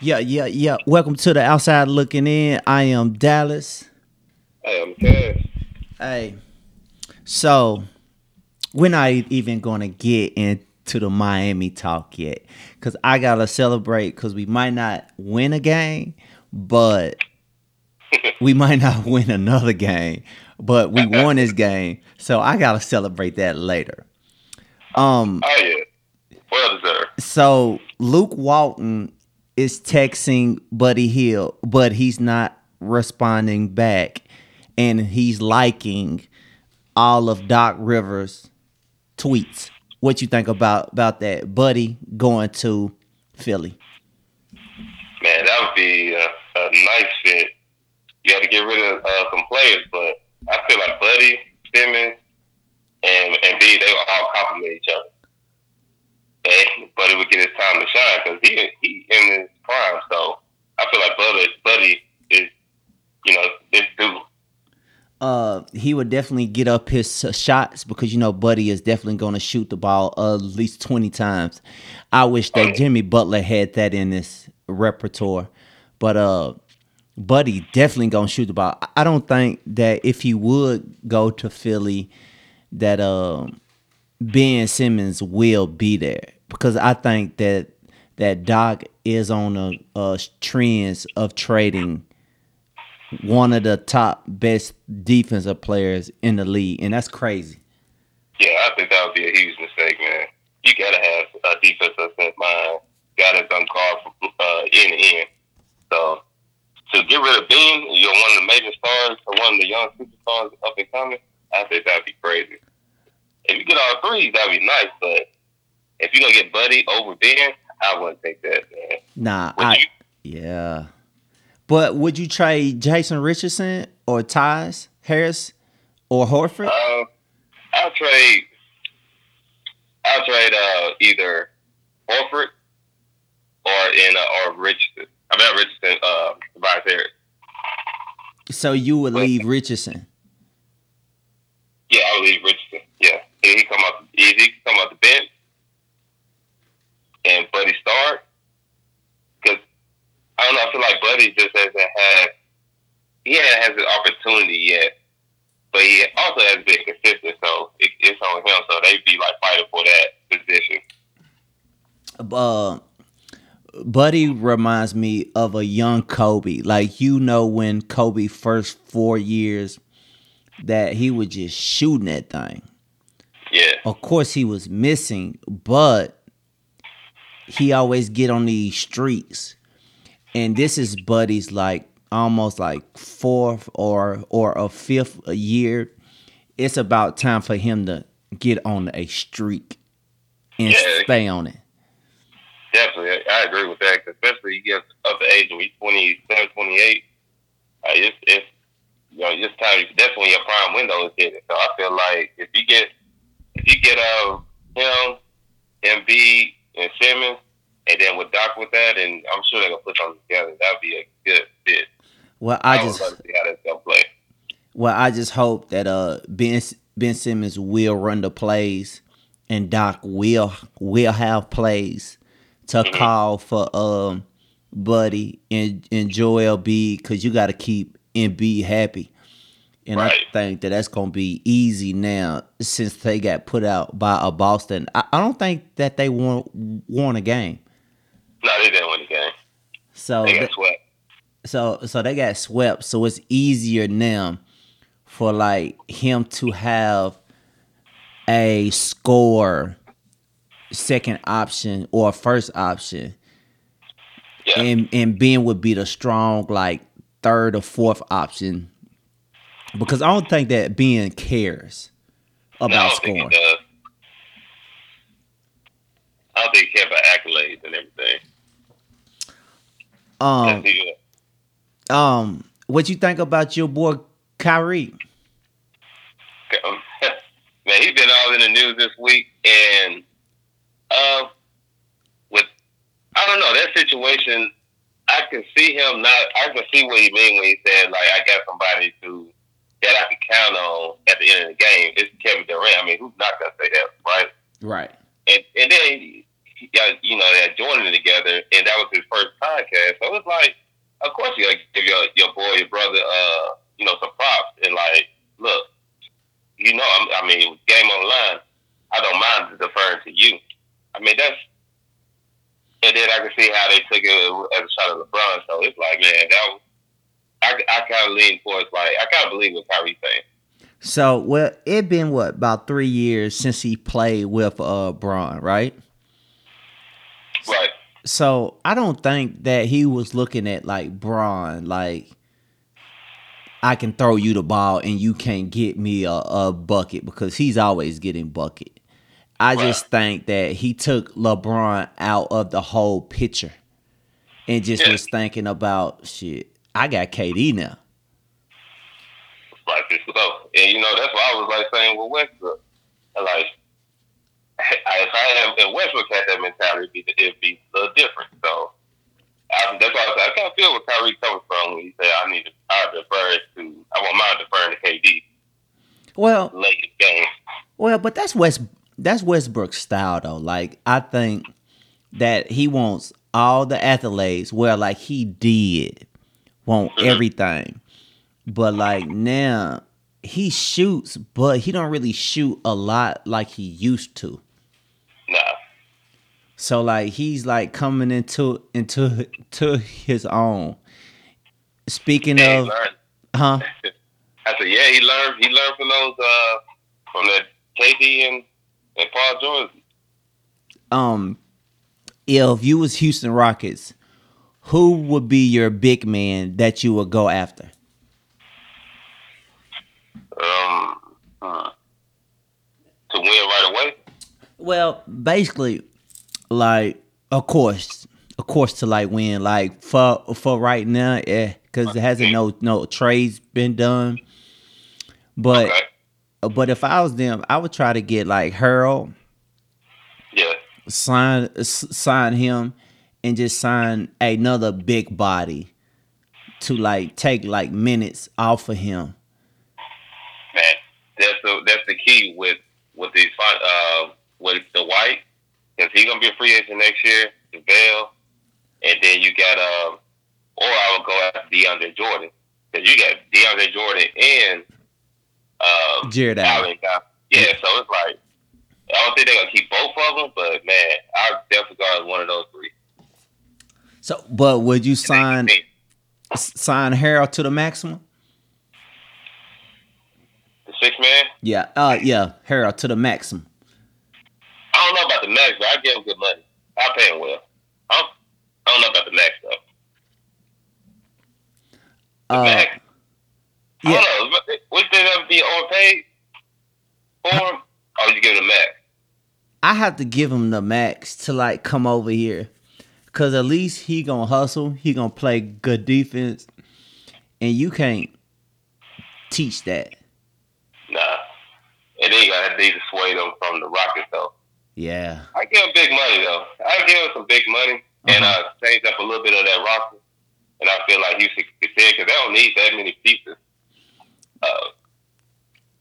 Yeah, yeah, yeah. Welcome to the outside looking in. I am Dallas. Hey, I'm Cass. Hey, so we're not even gonna get into the Miami talk yet, cause I gotta celebrate, cause we might not win a game, but we might not win another game, but we won this game, so I gotta celebrate that later. Um, Oh yeah, well deserved. so Luke Walton is texting Buddy Hield, but he's not responding back, and he's liking all of Doc Rivers' tweets. What you think about about that, Buddy going to Philly? Man, that would be a, a nice fit. You got to get rid of uh, some players, but I feel like Buddy, Simmons, and and B, they will all complement each other. And Buddy would get his time to shine because he he in his prime. So I feel like Buddy Buddy is you know this dude. Uh, he would definitely get up his uh, shots because you know Buddy is definitely going to shoot the ball uh, at least twenty times. I wish that Jimmy Butler had that in his repertoire, but uh, Buddy definitely gonna shoot the ball. I- I don't think that if he would go to Philly, that um Ben Simmons will be there because I think that that Doc is on a, a trends of trading one of the top best defensive players in the league, and that's crazy. Yeah, I think that would be a huge mistake, man. You gotta have a defensive set mind. Gotta done call from uh, end to end. So to get rid of Bean, you're one of the major stars or one of the young superstars up and coming. I think that'd be crazy. If you get all three, that'd be nice. But if you're gonna get Buddy over Ben, I wouldn't take that, man. Nah, Would I you? yeah. But would you trade Jason Richardson or Tyus Harris or Horford? Um, I'll trade. I'll trade uh, either Horford or in uh, or Richardson. I mean Richardson. Uh, Tobias Harris. so you would leave Richardson. Yeah, I would leave Richardson. Yeah, he come off. He he can come off the bench and Buddy start because I don't know. I feel like Buddy just hasn't had. He hasn't had the opportunity yet, but he also has been consistent. So it, it's on him. So they'd be like fighting for that position. Uh Buddy reminds me of a young Kobe. Like you know when Kobe first four years that he was just shooting that thing. Yeah. Of course he was missing, but he always get on these streaks. And this is Buddy's like almost like fourth or or a fifth a year. It's about time for him to get on a streak and Yeah. stay on it. Definitely, I, agree with that. especially you get up the age of 27, 28. Uh, it's it's you know this time definitely your prime window is hitting. So I feel like if you get if you get uh him, Embiid, and Simmons, and then with Doc with that, and I'm sure they're gonna put something together. That'd be a good fit. Well, I I just love to see how that's gonna play. Well, I just hope that uh Ben Ben Simmons will run the plays and Doc will will have plays to Mhm. call for um Buddy and and Joel B because you got to keep Embiid happy. And I think that that's gonna be easy now since they got put out by a Boston. I, I don't think that they won won a game. No, they didn't win a game. So They th- got swept. so so they got swept so it's easier now for like him to have a score second option or first option Yeah. and and Ben would be the strong like third or fourth option because I don't think that Ben cares about don't scoring. I don't think he care about accolades and everything. Um um what you think about your boy Kyrie? Man, he's been all in the news this week, and uh, with I don't know that situation. I can see him not. I can see what he mean when he said like I got somebody to that I can count on at the end of the game. It's Kevin Durant. I mean, who's not gonna say that, right? Right. And and then you know, had Jordan together, and that was his first podcast. So it's like, of course, you gotta give your your boy, your brother, uh, you know, some props, and like, look, you know, I, I mean, game on line. I don't mind deferring to you. I mean, that's, and then I can see how they took it as a shot at LeBron. So it's like, man, that was. I, I kind of lean towards like I kind of believe what Kyrie saying. So, well, it been what about three years since he played with uh Bron, right? Right. So I don't think that he was looking at like Bron, like I can throw you the ball and you can't get me a, a bucket because he's always getting bucket. I Right. just think that he took LeBron out of the whole picture and just Yeah. was thinking about shit. I got KD now. like this go. And you know, that's why I was like saying with Westbrook. I Like if I have if Westbrook had that mentality, it'd be, it'd be a little different. So I, that's why I said I kind of feel where Kyrie coming from when he said I need to I defer to I want mine deferring to KD Well, late game. Well, but that's West that's Westbrook's style though. Like I think that he wants all the accolades where like he did want Mhm. everything. But like now he shoots, but he don't really shoot a lot like he used to. Nah. So like he's like coming into into to his own. Speaking Yeah, of huh? I said, yeah, he learned. He learned from those uh, from that KD and and Paul George. um if you was Houston Rockets, who would be your big man that you would go after? Um, hmm. to win right away. Well, basically, like of course, of course, to like win, like for for right now, yeah, because there hasn't no no trades been done. But Okay. But if I was them, I would try to get like Harrell, Yeah. sign sign him, and just sign another big body to like take like minutes off of him. man, that's the that's the key with with these uh with the white because he's gonna be a free agent next year. The Bell, and then you got um, or I would go after DeAndre Jordan because you got DeAndre Jordan and um, Jarrett Allen. Allen. Yeah, so it's like I don't think they're gonna keep both of them, but man, I definitely as one of those three. So, but would you And sign they can s- sign Harrell to the maximum? The six man. Yeah, uh, yeah, Harrell to the maximum. I don't know about the max, but I give him good money. I pay him well. I don't, I don't know about the max though. The Uh, max. I yeah. Would they ever be overpaid for him? Or you give him the max? I have to give him the max to like come over here, cause at least he gonna hustle. He gonna play good defense, and you can't teach that. Nah. And then you gotta sway them from the Rockets though. Yeah, I give him big money though. I give him some big money and uh, change up a little bit of that roster. And I feel like Houston could because they don't need that many pieces. Uh,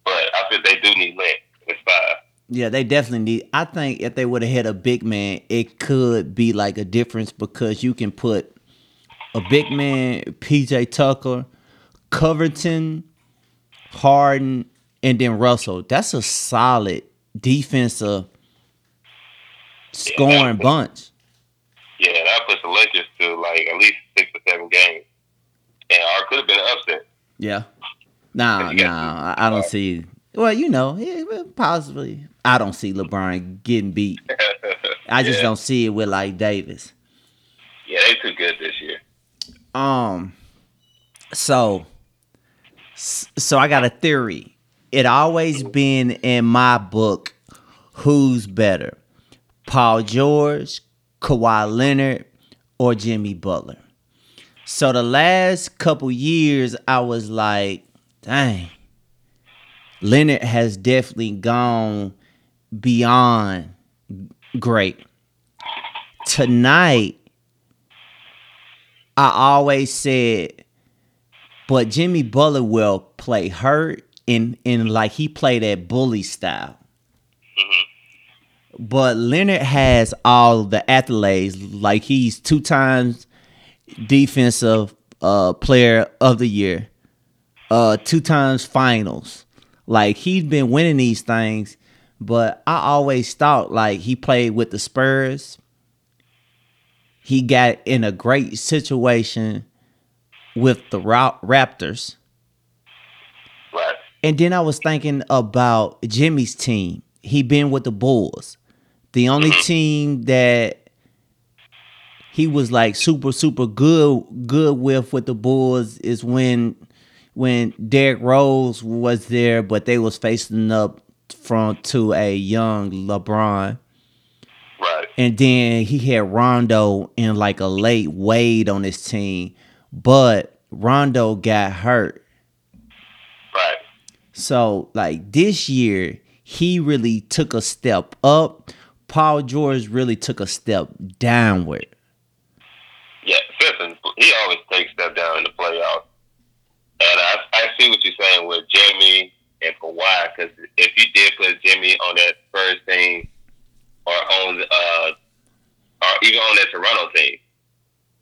but I feel they do need length. It's five. yeah, they definitely need. I think if they would have had a big man, it could be like a difference because you can put a big man, PJ Tucker, Covington, Harden, and then Russell. That's a solid defensive scoring bunch. Yeah, that puts the Lakers to like at least six or seven games. And or could have been an upset. Yeah. Nah, nah, I I don't see. Well, you know, yeah, possibly. I don't see LeBron getting beat. I just Yeah. don't see it with like Davis. Yeah, they too good this year. Um. So. So I got a theory. It always been in my book. Who's better, Paul George, Kawhi Leonard, or Jimmy Butler? So the last couple years, I was like, dang. Leonard has definitely gone beyond great. Tonight, I always said, but Jimmy Butler will play hurt and and like he played that bully style. but Leonard has all the accolades. Like he's two times defensive uh, player of the year, uh, two times finals. Like he's been winning these things, but I always thought like he played with the Spurs. He got in a great situation with the Raptors. Right. And then I was thinking about Jimmy's team. He been with the Bulls. The only mm-hmm. team that he was like super super good good with with the Bulls is when when Derrick Rose was there, but they was facing up from to a young LeBron. Right. And then he had Rondo in like a late Wade on his team, but Rondo got hurt. Right. So like this year, he really took a step up. Paul George really took a step downward. Yeah, he always takes step down in the playoffs. And I, I see what you're saying with Jimmy and Kawhi, because if you did put Jimmy on that first team or on uh or even on that Toronto team,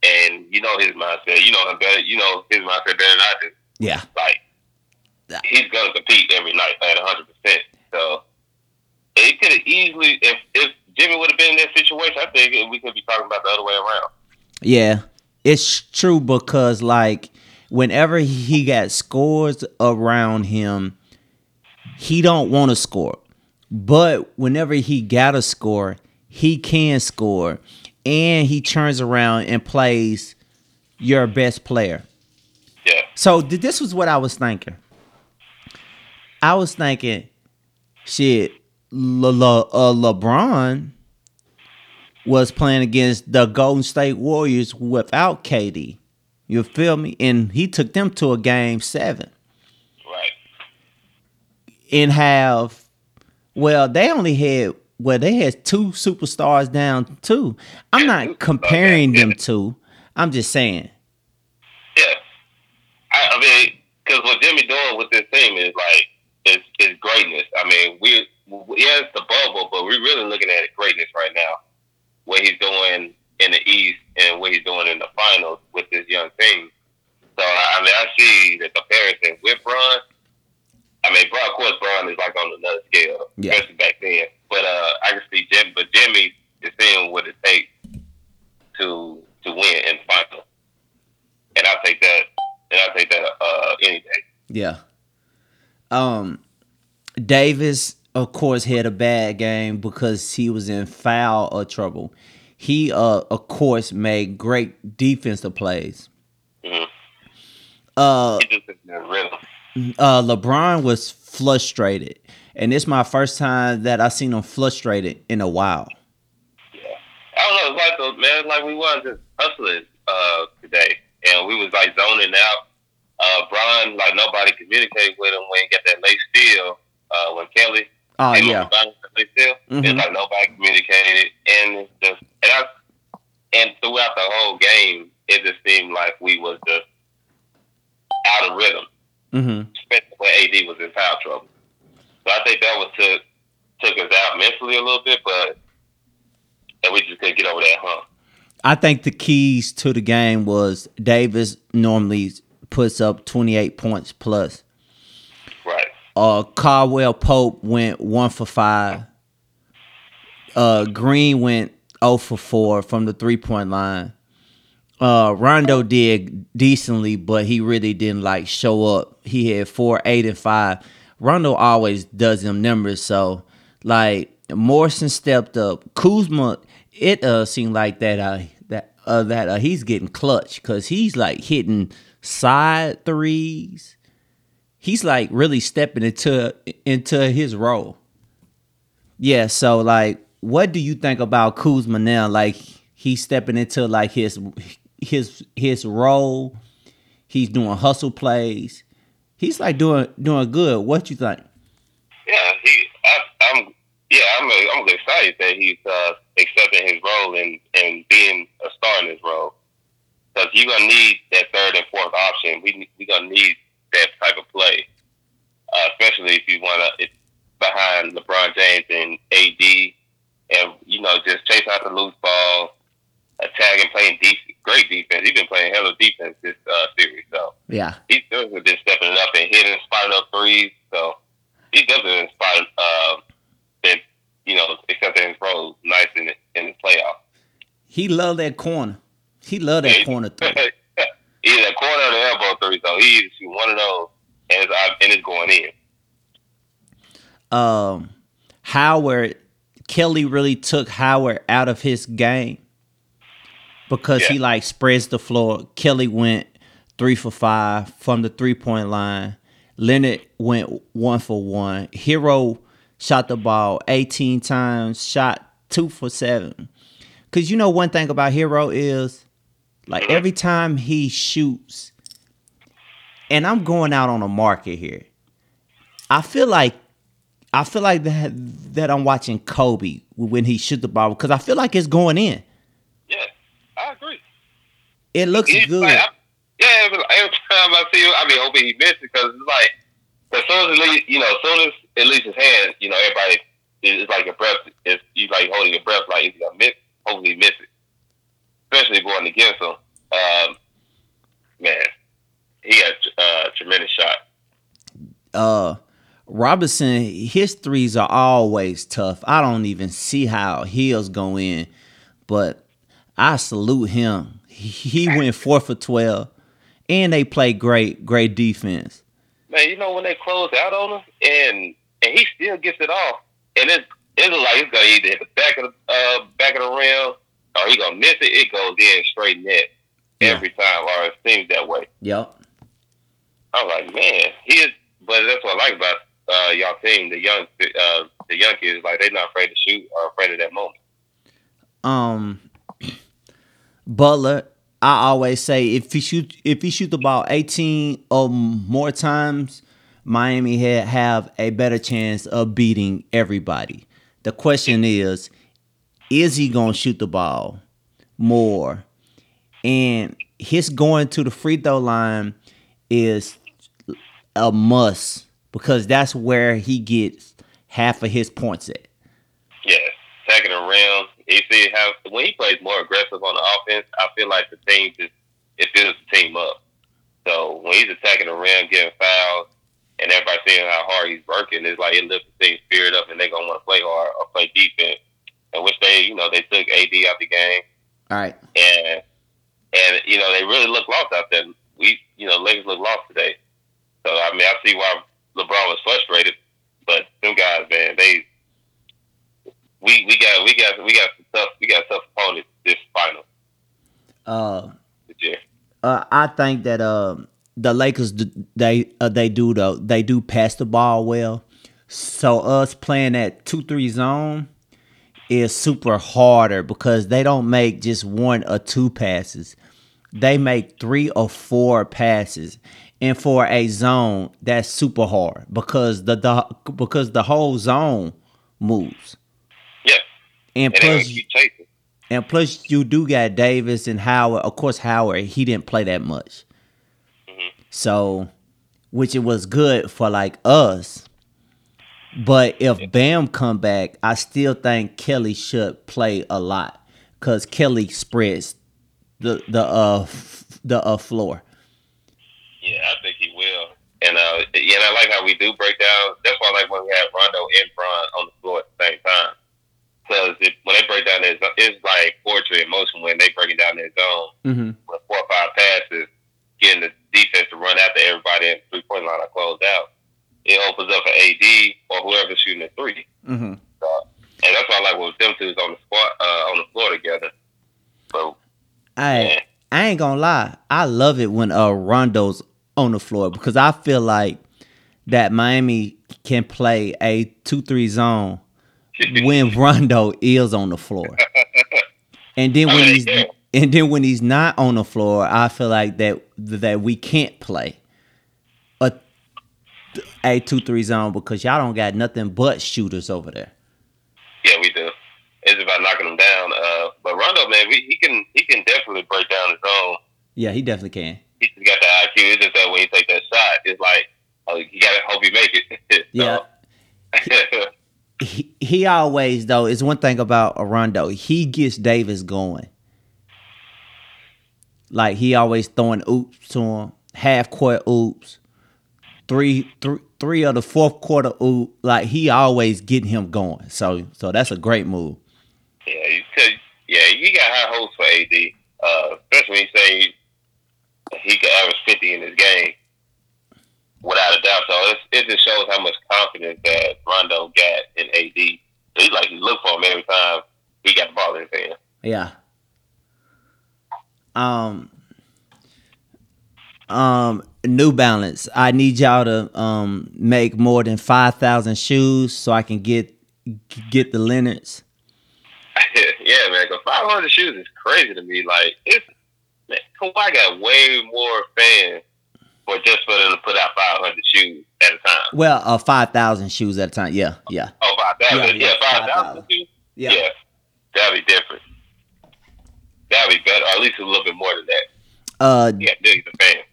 and you know his mindset, you know him better, you know his mindset better than I do. Yeah, like he's gonna compete every night at 100. percent So it could have easily, if if Jimmy would have been in that situation, I think we could be talking about the other way around. Yeah, it's true because like whenever he got scores around him, he don't want to score. But whenever he got a score, he can score. And he turns around and plays your best player. Yeah. So this was what I was thinking. I was thinking, shit, Le- Le- uh, LeBron was playing against the Golden State Warriors without KD. You feel me? And he took them to a game seven. Right. And have well, they only had well, they had two superstars down too. I'm not comparing them to. I'm just saying. Yeah. I, I mean, because what Jimmy doing with this team is like is is greatness. I mean, we yeah, it's the bubble, but we're really looking at greatness right now what he's doing in the East and what he's doing in the finals with this young team. So I mean, I see the comparison with Bron. I mean, Bron, of course, Bron is like on another scale, yeah. especially back then. But uh, I can see Jim, but Jimmy is seeing what it takes to to win in the final, and I take that, and I take that uh, any day. Yeah. Um, Davis of course, had a bad game because he was in foul or trouble. He, uh, of course, made great defensive plays. Mm-hmm. Uh, uh, LeBron was frustrated, and it's my first time that I seen him frustrated in a while. Yeah, I don't know. It's like the man, like we was just hustling uh, today, and we was like zoning out. Uh, Brian, like nobody communicated with him when he got that late steal. Uh, when Kelly Oh yeah. Still, mm-hmm. It's like nobody communicated, and it's just and I and throughout the whole game, it just seemed like we was just out of rhythm. Mm-hmm. Especially when AD was in foul trouble. So I think that was took took us out mentally a little bit, but and we just couldn't get over that hump. I think the keys to the game was Davis normally puts up 28 points plus. Uh, Caldwell Pope went one for five. Uh, Green went 0 for 4 from the three point line. Uh, Rondo did decently, but he really didn't like show up. He had four, eight, and five. Rondo always does them numbers, so like Morrison stepped up. Kuzma, it uh seemed like that uh that uh that uh, he's getting clutch because he's like hitting side threes he's like really stepping into into his role. Yeah, so like what do you think about Kuzma now? Like he's stepping into like his his his role. He's doing hustle plays. He's like doing doing good. What you think? Yeah, he. I, am Yeah, I'm. I'm excited that he's uh, accepting his role and and being a star in his role. Because you're gonna need that third and fourth option. We we gonna need that type of play, uh, especially if you want to behind LeBron James and AD and you know just chase out the loose ball, attacking, playing deep, great defense. He's been playing hella defense this uh, series, so Yeah. he's definitely been stepping it up and hitting, spotting up threes. So he's definitely been uh, been you know accepting his role nice in the, in the playoffs. He loved that corner. He loved that Yeah. corner three. He's a corner of the elbow three, so he's one of those, and it's, and it's going in. um Howard Kelly really took Howard out of his game because he like spreads the floor. Kelly went three for five from the three point line. Leonard went one for one. Herro shot the ball 18 times, shot two for seven. Cause you know one thing about Herro is like mm-hmm. every time he shoots, and I'm going out on a market here. I feel like I feel like that that I'm watching Kobe when he shoot the ball because I feel like it's going in. Yeah, I agree. It looks It's good. like, I, yeah, but every time I see him, I be hoping he misses because it's like as soon as it leaves, you know, as soon as it leaves his hand, you know, everybody it's like a breath. It's you like holding your breath, like he's gonna miss. Hopefully, he miss it. Especially going against him. Um, man, he had uh, tremendous shot. uh Robinson, his threes are always tough. I don't even see how heels go in, but I salute him. He, he went four for twelve, and they played great, great defense. Man, you know when they close out on him and and he still gets it off, and it's it's like it's gonna either hit the back of the uh, back of the rim or he gonna miss it. It goes in straight net Yeah. every time, or it seems that way. Yep. I'm like, man, he is. But that's what I like about uh, y'all team, the young uh, the young kids. Like they're not afraid to shoot or afraid of that moment. um Butler, I always say if he shoot if he shoot the ball 18 or more times, Miami had have a better chance of beating everybody. The question is, is he gonna shoot the ball more? And his going to the free throw line is a must because that's where he gets half of his points at. Yeah, attacking the rim. You see how when he plays more aggressive on the offense, I feel like the team just it builds the team up. So when he's attacking the rim, getting fouls, and everybody seeing how hard he's working, it's like it lifts the team spirit up, and they're gonna want to play hard or play defense. And which they, you know, they took AD out the game, All right. and and you know they really look lost out there. We, you know, Lakers look lost today. So I mean, I see why LeBron was frustrated, but them guys, man, they we we got we got we got some tough we got tough opponents this final Uh this uh, I think that um the Lakers they uh, they do though they do pass the ball well. So us playing that two three zone is super harder because they don't make just one or two passes. They make three or four passes. And for a zone, that's super hard because the, the because the whole zone moves. Yeah, And and they're gonna plus and plus, you do got Davis and Howard. Of course, Howard he didn't play that much, Mhm. so which it was good for like us. But if Bam come back, I still think Kelly should play a lot because Kelly spreads the the uh the uh floor. Yeah, I think he will. And uh, yeah, and I like how we do break down. That's why I like when we have Rondo and Bron on the floor at the same time. Because when they break down their zone, it's like poetry in motion when they breaking down their zone Mm-hmm. with four or five passes, getting the defense to run after everybody at the three point line or close out. It opens up for AD or whoever's shooting the three. Mm-hmm. So, and that's why I like with them two is on the squad uh, on the floor together. So I yeah, I ain't gonna lie. I love it when uh Rondo's on the floor because I feel like that Miami can play a two three zone when Rondo is on the floor. And then when he's and then when he's not on the floor, I feel like that that we can't play a a two three zone because y'all don't got nothing but shooters over there. yeah, we do. It's about knocking them down. Uh, but Rondo, man, we, he can he can definitely break down his own. Yeah, he definitely can. He just got the IQ. It's just that when he take that shot, it's like oh, you gotta hope he make it. Yeah. He, he always though is one thing about Rondo. He gets Davis going. Like he always throwing oops to him, half court oops, three, three, three of the fourth quarter oop. Like he always getting him going. So, so that's a great move. Yeah, you could, yeah, you got high hopes for AD, uh, especially when you say he could average fifty in his game, without a doubt. So it's, it just shows how much confidence that Rondo got in AD. He's like he look for him every time he got the ball in his hand. Yeah. Um. Um. New Balance. I need y'all to um make more than five thousand shoes so I can get get the Leonards. yeah, man. Cause five hundred shoes is crazy to me. Like it's man, Kawhi got way more fans for just for them to put out five hundred shoes at a time. Well, uh, five thousand shoes at a time. Yeah, yeah. Oh, five thousand. Yeah, Yeah, yeah, five thousand shoes. Yeah. Yeah, that'd be different. That'd be better, or at least a little bit more than that. Uh, Yeah, of fans.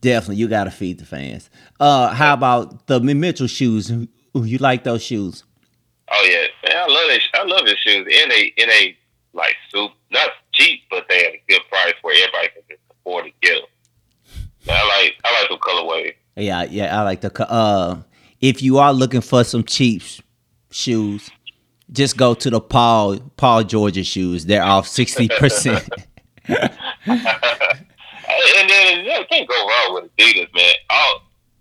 Definitely. You gotta feed the fans. Uh, how about the Mitchell shoes? You like those shoes? Oh yeah, man, I love that. I love his shoes. And they, and they like soup, not cheap, but they at a good price where everybody can just afford to get them. I like, I like the colorway. Yeah, yeah. I like the. Uh, if you are looking for some cheap shoes, just go to the Paul Paul Georgia shoes. They're off sixty percent. and then you can't go wrong with Adidas, man. Oh,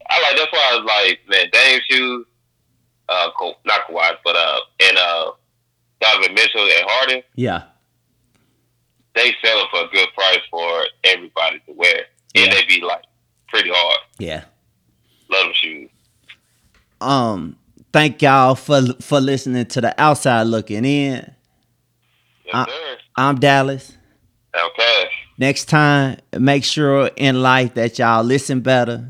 I like that's why I was like, man, Dame shoes, uh, not Kawhi, but uh, and uh, Donovan Mitchell and Harden, Yeah, they sell them for a good price for everybody to wear, and Yeah. they be like pretty hard. yeah. Love them shoes. Um, thank y'all for for listening to the outside looking in. Yes, sir. I'm Dallas. Okay. Next time, make sure in life that y'all listen better,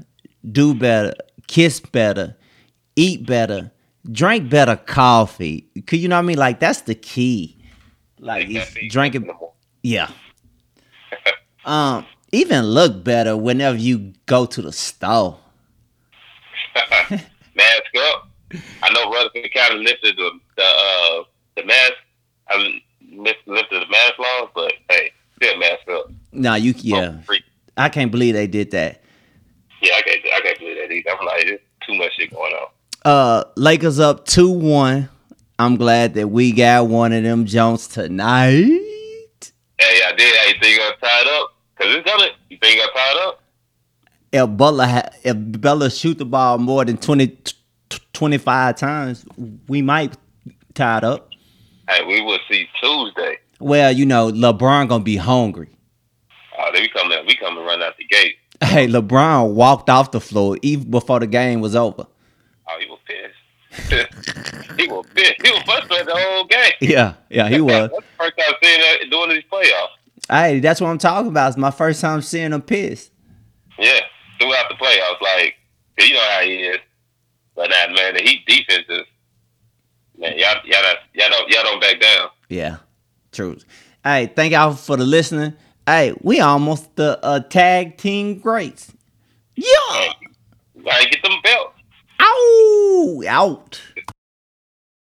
do better, kiss better, eat better, drink better coffee. Cause you know what I mean? Like that's the key. Like Take it's that feed drinking in the morning. Yeah. um, even look better whenever you go to the store. mask up. I know Rutherford County lifted the the uh, the mask. I lifted the mask laws, but hey, still mask up. Nah, you Oh, yeah. free. I can't believe they did that. Yeah, I can't. I can't believe that either. I'm like, there's too much shit going on. Uh Lakers up 2-1. I'm glad that we got one of them Jones tonight. Hey, I did. Hey, you think you gonna tie it up? Cause it's gonna. You think you gonna up? If Butler ha- if Butler shoot the ball more than 20 t- t- 25 times, we might tie it up. Hey, we will see Tuesday. Well, you know, LeBron gonna be hungry. Oh, they coming. We coming run out the gate. Hey, LeBron walked off the floor even before the game was over. Oh, he was pissed. he was pissed. He was frustrated the whole game. Yeah, yeah, he was. That's the first time seeing that doing these playoffs. Hey, that's what I'm talking about. It's my first time seeing him pissed. Yeah, throughout the playoffs, like you know how he is. But that man, the Heat defense is man, y'all y'all y'all don't y'all don't back down. Yeah, true. Hey, thank y'all for the listening. Hey, we almost the uh, tag team greats. Yeah. Gotta get them belts. Ow! Out.